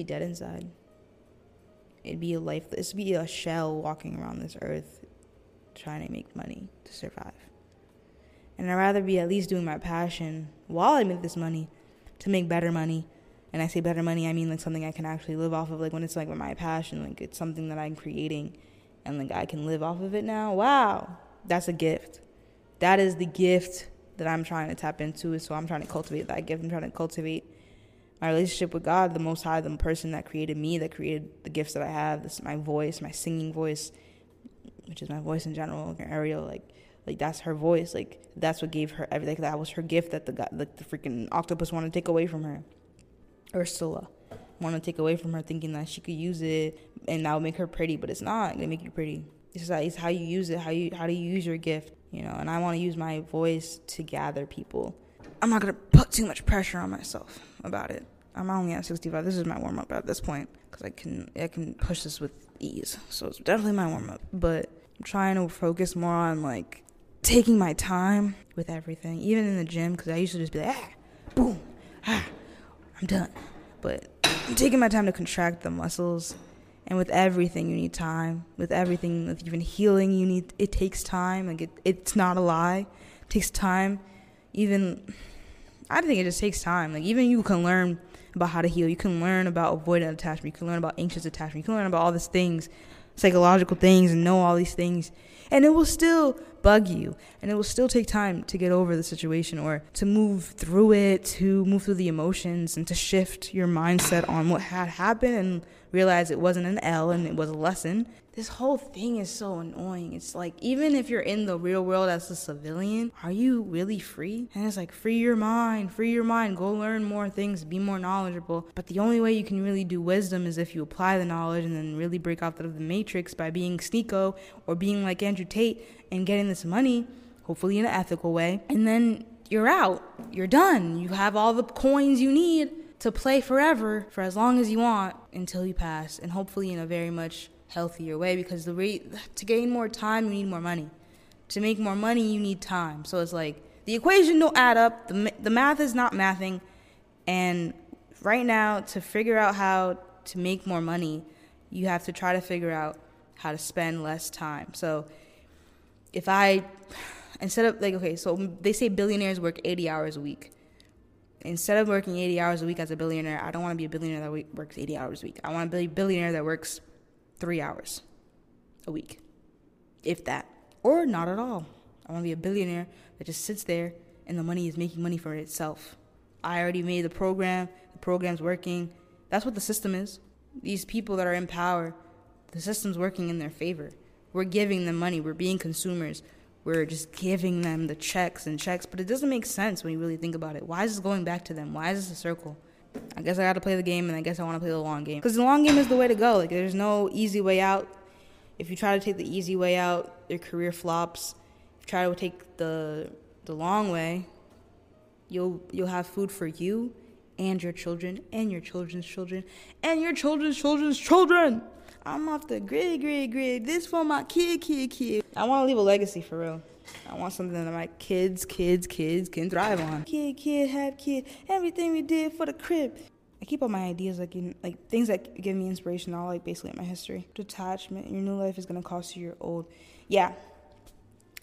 be dead inside. It'd be a life. It'd be a shell walking around this earth, trying to make money to survive. And I'd rather be at least doing my passion while I make this money, to make better money. And I say better money, I mean like something I can actually live off of. Like when it's like my passion, like it's something that I'm creating, and like I can live off of it now. Wow, that's a gift. That is the gift that I'm trying to tap into. So I'm trying to cultivate that gift. I'm trying to cultivate my relationship with God, the Most High, the person that created me, that created the gifts that I have. This my voice, my singing voice, which is my voice in general. Ariel, like, like that's her voice. Like that's what gave her everything. That was her gift that the God, like the freaking octopus wanted to take away from her. Ursula want to take away from her, thinking that she could use it and that would make her pretty, but it's not gonna make you pretty. It's just like, it's how you use it. How you how do you use your gift? You know. And I want to use my voice to gather people. I'm not gonna put too much pressure on myself about it. I'm only at 65. This is my warm up at this point because I can I can push this with ease. So it's definitely my warm up. But I'm trying to focus more on like taking my time with everything, even in the gym because I used to just be like, ah, boom, ah, I'm done. But I'm taking my time to contract the muscles. And with everything, you need time. With everything, with even healing, you need it takes time. Like it, it's not a lie. It takes time. Even I think it just takes time. Like even you can learn about how to heal. You can learn about avoidant attachment. You can learn about anxious attachment. You can learn about all these things, psychological things, and know all these things. And it will still bug you. And it will still take time to get over the situation or to move through it, to move through the emotions, and to shift your mindset on what had happened and realize it wasn't an L and it was a lesson this whole thing is so annoying. It's like even if you're in the real world as a civilian, are you really free? And it's like free your mind, free your mind, go learn more things, be more knowledgeable. But the only way you can really do wisdom is if you apply the knowledge and then really break out of the matrix by being Sneako or being like Andrew Tate and getting this money, hopefully in an ethical way. And then you're out. You're done. You have all the coins you need to play forever for as long as you want until you pass and hopefully in a very much healthier way because the rate to gain more time you need more money. To make more money you need time. So it's like the equation don't add up the, the math is not mathing and right now to figure out how to make more money you have to try to figure out how to spend less time. So if i instead of like okay so they say billionaires work 80 hours a week instead of working 80 hours a week as a billionaire i don't want to be a billionaire that works 80 hours a week i want to be a billionaire that works three hours a week, if that, or not at all. I want to be a billionaire that just sits there and the money is making money for itself. I already made the program, the program's working. That's what the system is. These people that are in power, the system's working in their favor. We're giving them money, we're being consumers. We're just giving them the checks and checks, but it doesn't make sense when you really think about it. Why is this going back to them? Why is this a circle? I guess I got to play the game, and I guess I want to play the long game because the long game is the way to go. Like, there's no easy way out. If you try to take the easy way out, your career flops. If you try to take the the long way, you'll you'll have food for you and your children and your children's children and your children's children's children. I'm off the grid, grid, grid. This for my kid, kid, kid. I want to leave a legacy for real. I want something that my kids, kids, kids can thrive on. Kid, kid, have kid. Everything we did for the crib. I keep all my ideas like in like things that give me inspiration all like basically in my history. Detachment. Your new life is gonna cost you your old. Yeah.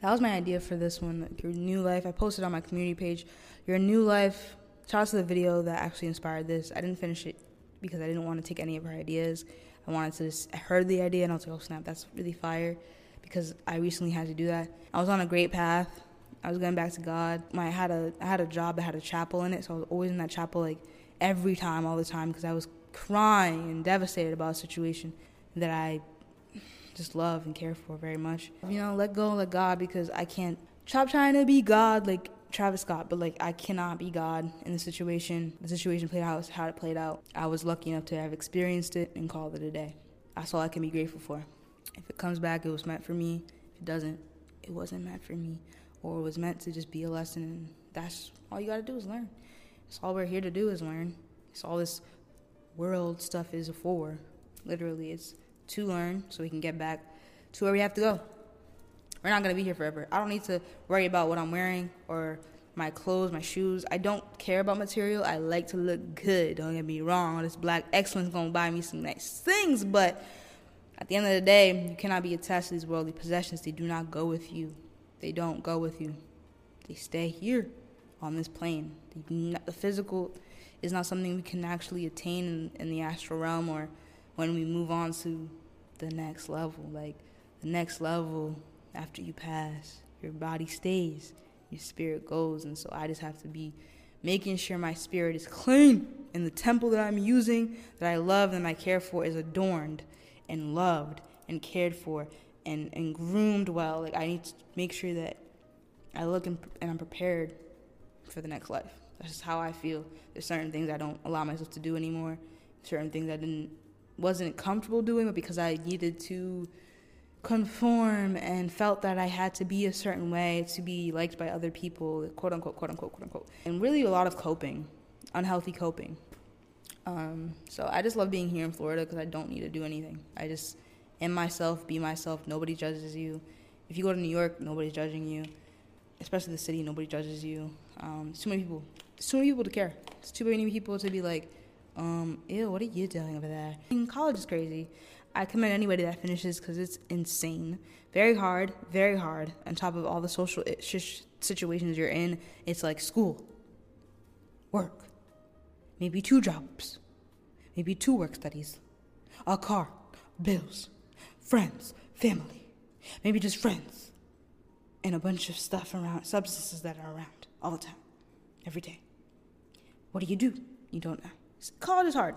That was my idea for this one. Like your new life. I posted on my community page. Your new life. Shout out to the video that actually inspired this. I didn't finish it because I didn't want to take any of her ideas. I wanted to just I heard the idea and I was like, oh snap, that's really fire because I recently had to do that. I was on a great path. I was going back to God. I had a I had a job that had a chapel in it, so I was always in that chapel like every time, all the time, because I was crying and devastated about a situation that I just love and care for very much. You know, let go, let God, because I can't stop trying to be God like Travis Scott, but like I cannot be God in the situation. The situation played out how it played out. I was lucky enough to have experienced it and called it a day. That's all I can be grateful for. If it comes back, it was meant for me. If it doesn't, it wasn't meant for me. Or it was meant to just be a lesson. And that's all you got to do is learn. That's all we're here to do is learn. It's all this world stuff is for. Literally, it's to learn so we can get back to where we have to go. We're not to be here forever. I don't need to worry about what I'm wearing or my clothes, my shoes. I don't care about material. I like to look good. Don't get me wrong. This black excellence gonna buy me some nice things, but at the end of the day, you cannot be attached to these worldly possessions. They do not go with you. They don't go with you. They stay here on this plane. The physical is not something we can actually attain in, in the astral realm or when we move on to the next level. Like the next level after you pass, your body stays your spirit goes. And so I just have to be making sure my spirit is clean and the temple that I'm using, that I love and I care for, is adorned and loved and cared for and, and groomed well. Like I need to make sure that I look and, and I'm prepared for the next life. That's just how I feel. There's certain things I don't allow myself to do anymore. Certain things I didn't wasn't comfortable doing, but because I needed to conform and felt that I had to be a certain way to be liked by other people, quote unquote, quote unquote, quote unquote. And really a lot of coping, unhealthy coping. Um, so I just love being here in Florida because I don't need to do anything. I just am myself, be myself. Nobody judges you. If you go to New York, nobody's judging you. Especially the city, nobody judges you. Um, too many people. Too many people to care. It's too many people to be like, um, ew, what are you doing over there? college is crazy. I commend anybody that finishes because it's insane. Very hard, very hard. On top of all the social situations you're in, it's like school, work, maybe two jobs, maybe two work studies, a car, bills, friends, family, maybe just friends, and a bunch of stuff around, substances that are around all the time, every day. What do you do? You don't know. College is hard.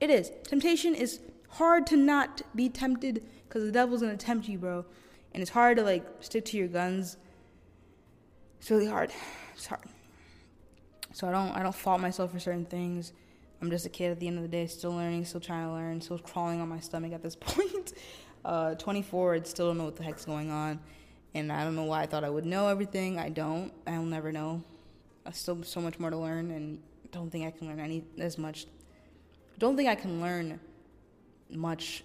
It is. Temptation is hard to not be tempted because the devil's gonna tempt you, bro. And it's hard to like stick to your guns. It's really hard. It's hard. So I don't I don't fault myself for certain things. I'm just a kid at the end of the day, still learning, still trying to learn, still crawling on my stomach at this point. Uh, 24, I still don't know what the heck's going on, and I don't know why I thought I would know everything. I don't. I'll never know. I still so much more to learn, and don't think I can learn any as much. Don't think I can learn much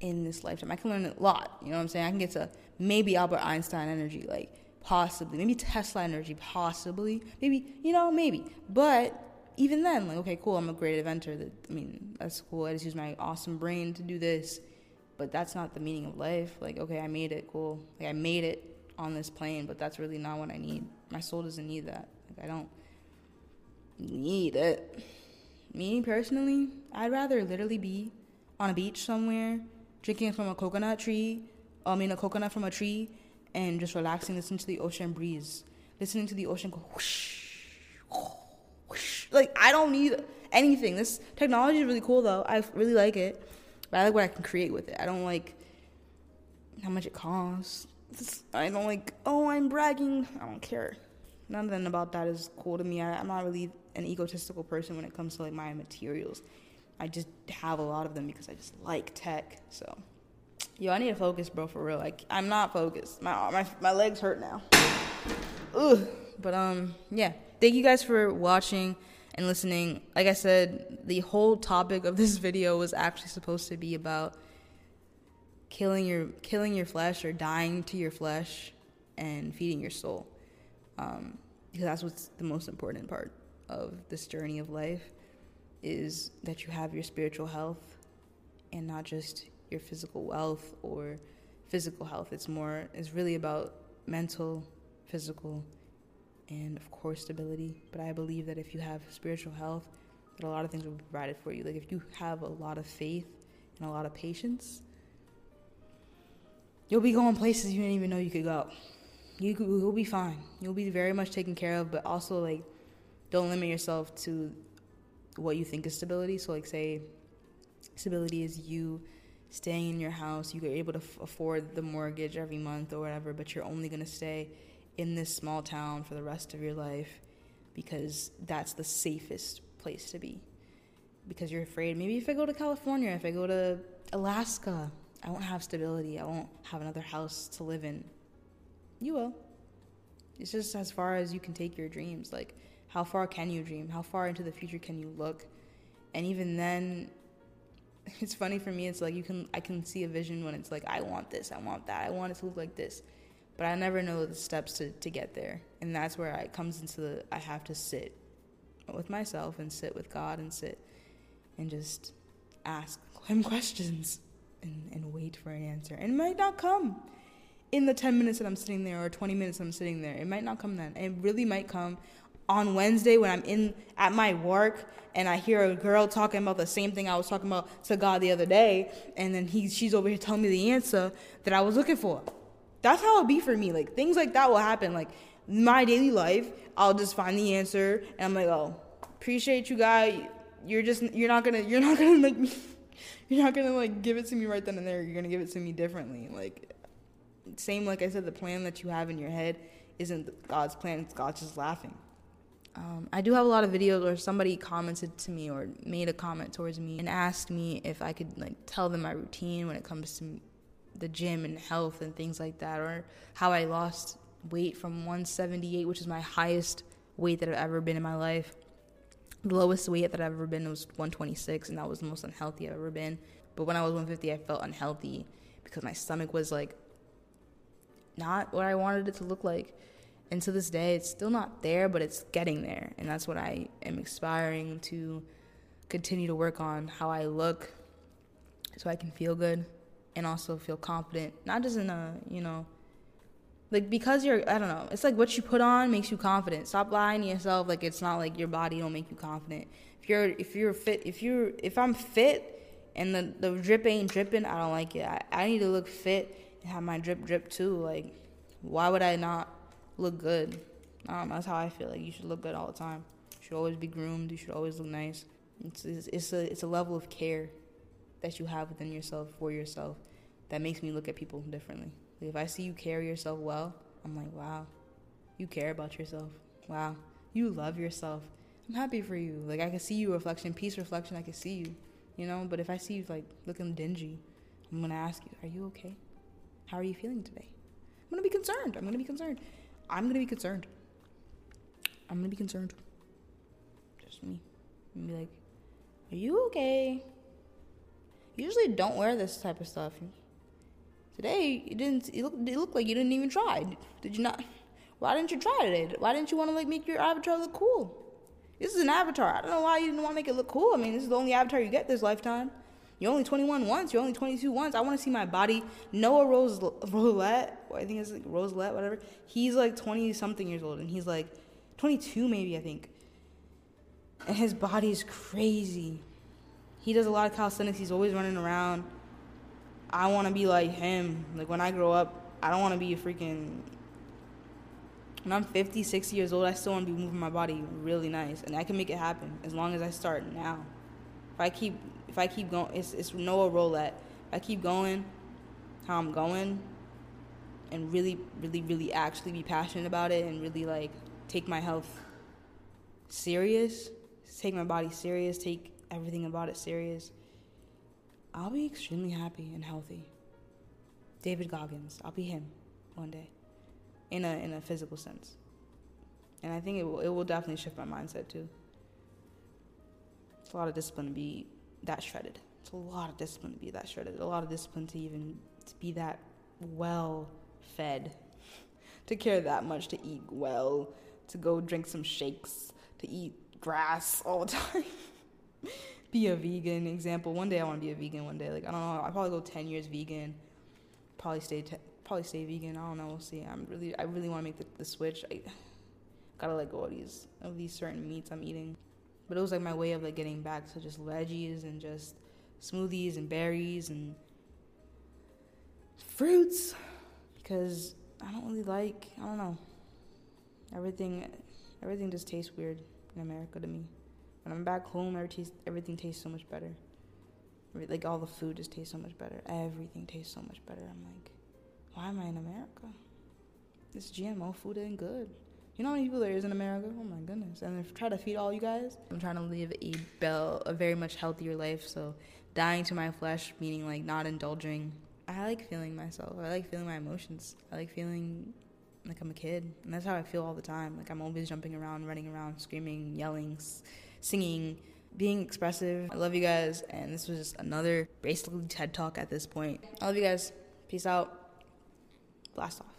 in this lifetime. I can learn a lot. You know what I'm saying? I can get to maybe Albert Einstein energy, like possibly, maybe Tesla energy, possibly, maybe you know, maybe. But even then, like, okay, cool. I'm a great inventor. That I mean, that's cool. I just use my awesome brain to do this. But that's not the meaning of life. Like, okay, I made it. Cool. Like, I made it on this plane, but that's really not what I need. My soul doesn't need that. Like, I don't need it. Me personally, I'd rather literally be on a beach somewhere, drinking from a coconut tree, I mean a coconut from a tree, and just relaxing, listening to the ocean breeze, listening to the ocean go whoosh, whoosh. Like I don't need anything. This technology is really cool though. I really like it, but I like what I can create with it. I don't like how much it costs. I don't like. Oh, I'm bragging. I don't care. Nothing about that is cool to me. I, I'm not really an egotistical person when it comes to like my materials. I just have a lot of them because I just like tech. So, yo, I need to focus, bro, for real. Like, I'm not focused. My my my legs hurt now. Ugh. But um, yeah. Thank you guys for watching and listening. Like I said, the whole topic of this video was actually supposed to be about killing your killing your flesh or dying to your flesh and feeding your soul. Um, because that's what's the most important part of this journey of life is that you have your spiritual health and not just your physical wealth or physical health. It's more, it's really about mental, physical, and of course stability. But I believe that if you have spiritual health, that a lot of things will be provided for you. Like if you have a lot of faith and a lot of patience, you'll be going places you didn't even know you could go. You will be fine. You'll be very much taken care of, but also like don't limit yourself to what you think is stability. So, like, say stability is you staying in your house, you're able to f- afford the mortgage every month or whatever, but you're only going to stay in this small town for the rest of your life because that's the safest place to be. Because you're afraid, maybe if I go to California, if I go to Alaska, I won't have stability. I won't have another house to live in. You will. It's just as far as you can take your dreams. Like, how far can you dream? How far into the future can you look? And even then, it's funny for me. It's like you can I can see a vision when it's like I want this, I want that, I want it to look like this. but I never know the steps to, to get there. And that's where it comes into the I have to sit with myself and sit with God and sit and just ask him questions and, and wait for an answer. And it might not come in the 10 minutes that I'm sitting there or 20 minutes I'm sitting there. It might not come then. It really might come on Wednesday when I'm in at my work and I hear a girl talking about the same thing I was talking about to God the other day, and then he she's over here telling me the answer that I was looking for. That's how it'll be for me. Like things like that will happen. Like my daily life, I'll just find the answer and I'm like, oh, appreciate you guy. You're just you're not gonna you're not gonna like me you're not gonna like give it to me right then and there. You're gonna give it to me differently. Like same like I said, the plan that you have in your head isn't God's plan. It's just laughing. Um, I do have a lot of videos where somebody commented to me or made a comment towards me and asked me if I could like tell them my routine when it comes to the gym and health and things like that, or how I lost weight from 178, which is my highest weight that I've ever been in my life. The lowest weight that I've ever been was 126, and that was the most unhealthy I've ever been. But when I was 150, I felt unhealthy because my stomach was like not what I wanted it to look like. And to this day, it's still not there, but it's getting there. And that's what I am aspiring to continue to work on how I look so I can feel good and also feel confident. Not just in a, you know, like because you're I don't know, it's like what you put on makes you confident. Stop lying to yourself like it's not like your body don't make you confident. If you're if you're fit if you're if I'm fit and the, the drip ain't dripping, I don't like it. I, I need to look fit and have my drip drip too. Like why would I not look good. Um, that's how I feel. Like you should look good all the time. You should always be groomed. You should always look nice. It's, it's, it's a it's a level of care that you have within yourself for yourself that makes me look at people differently. Like if I see you carry yourself well, I'm like, wow, you care about yourself. Wow, you love yourself. I'm happy for you. Like I can see you reflection, peace reflection. I can see you, you know. But if I see you like looking dingy, I'm gonna ask you, are you okay? How are you feeling today? I'm gonna be concerned. I'm gonna be concerned. I'm gonna be concerned. I'm gonna be concerned. Just me. Be like, Are you okay? Usually don't wear this type of stuff. Today you didn't it looked, it looked like you didn't even try. Did you not why didn't you try today? Why didn't you want to like make your avatar look cool? This is an avatar. I don't know why you didn't want to make it look cool. I mean, this is the only avatar you get this lifetime. You're only 21 once. You're only 22 once. I want to see my body. Noah Rose Roulette, I think it's like Roselette, whatever. He's like 20 something years old, and he's like 22 maybe I think. And his body is crazy. He does a lot of calisthenics. He's always running around. I want to be like him. Like when I grow up, I don't want to be a freaking. When I'm 50, 60 years old, I still want to be moving my body really nice, and I can make it happen as long as I start now. If I keep if I keep going, it's, it's Noah Roulette. If I keep going how I'm going and really, really, really actually be passionate about it and really like take my health serious, take my body serious, take everything about it serious, I'll be extremely happy and healthy. David Goggins, I'll be him one day in a, in a physical sense. And I think it will, it will definitely shift my mindset too. It's a lot of discipline to be that shredded. It's a lot of discipline to be that shredded. A lot of discipline to even to be that well fed, to care that much, to eat well, to go drink some shakes, to eat grass all the time. be a vegan example. One day I want to be a vegan. One day, like I don't know. I probably go ten years vegan. Probably stay. Te- probably stay vegan. I don't know. We'll see. I'm really. I really want to make the, the switch. I gotta let go of these of these certain meats I'm eating. But it was like my way of like getting back to just veggies and just smoothies and berries and fruits because I don't really like I don't know everything everything just tastes weird in America to me. When I'm back home, everything everything tastes so much better. Like all the food just tastes so much better. Everything tastes so much better. I'm like, why am I in America? This GMO food ain't good. You know how many people there is in America? Oh my goodness. And if try to feed all you guys. I'm trying to live a bell a very much healthier life. So dying to my flesh, meaning like not indulging. I like feeling myself. I like feeling my emotions. I like feeling like I'm a kid. And that's how I feel all the time. Like I'm always jumping around, running around, screaming, yelling, singing, being expressive. I love you guys. And this was just another basically TED talk at this point. I love you guys. Peace out. Blast off.